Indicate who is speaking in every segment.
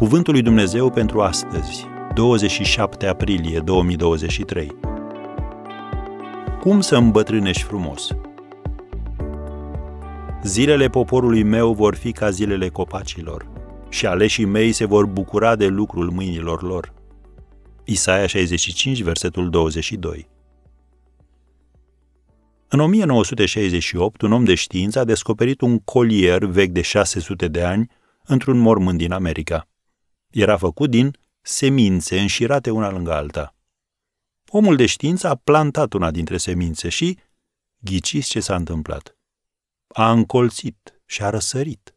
Speaker 1: Cuvântul lui Dumnezeu pentru astăzi, 27 aprilie 2023. Cum să îmbătrânești frumos? Zilele poporului meu vor fi ca zilele copacilor și aleșii mei se vor bucura de lucrul mâinilor lor. Isaia 65, versetul 22. În 1968, un om de știință a descoperit un colier vechi de 600 de ani într-un mormânt din America. Era făcut din semințe înșirate una lângă alta. Omul de știință a plantat una dintre semințe și, ghiciți ce s-a întâmplat. A încolțit și a răsărit.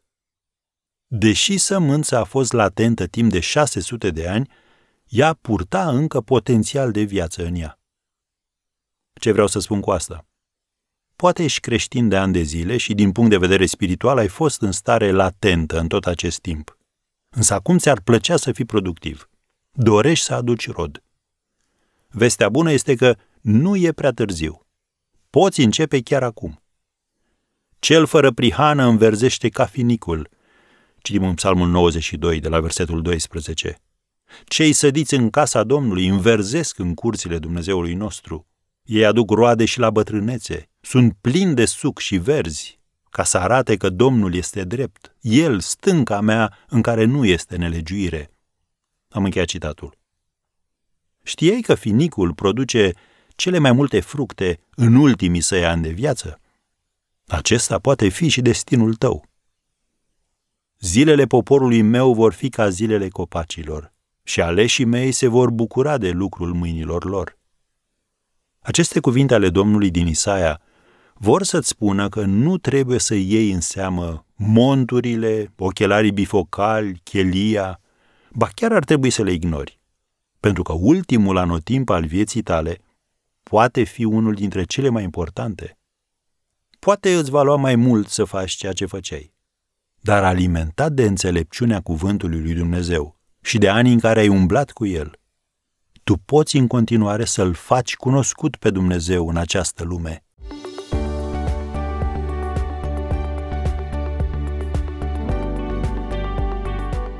Speaker 1: Deși sămânța a fost latentă timp de 600 de ani, ea purta încă potențial de viață în ea. Ce vreau să spun cu asta? Poate ești creștin de ani de zile și din punct de vedere spiritual ai fost în stare latentă în tot acest timp. Însă acum ți-ar plăcea să fii productiv. Dorești să aduci rod. Vestea bună este că nu e prea târziu. Poți începe chiar acum. Cel fără prihană înverzește ca finicul. Citim în Psalmul 92, de la versetul 12. Cei sădiți în casa Domnului înverzesc în curțile Dumnezeului nostru. Ei aduc roade și la bătrânețe, sunt plini de suc și verzi, ca să arate că Domnul este drept, El, stânca mea, în care nu este nelegiuire. Am încheiat citatul. Știai că finicul produce cele mai multe fructe în ultimii săi ani de viață? Acesta poate fi și destinul tău. Zilele poporului meu vor fi ca zilele copacilor și aleșii mei se vor bucura de lucrul mâinilor lor. Aceste cuvinte ale Domnului din Isaia vor să-ți spună că nu trebuie să iei în seamă monturile, ochelarii bifocali, chelia, ba chiar ar trebui să le ignori, pentru că ultimul anotimp al vieții tale poate fi unul dintre cele mai importante. Poate îți va lua mai mult să faci ceea ce făceai, dar alimentat de înțelepciunea cuvântului lui Dumnezeu și de anii în care ai umblat cu el, tu poți în continuare să-L faci cunoscut pe Dumnezeu în această lume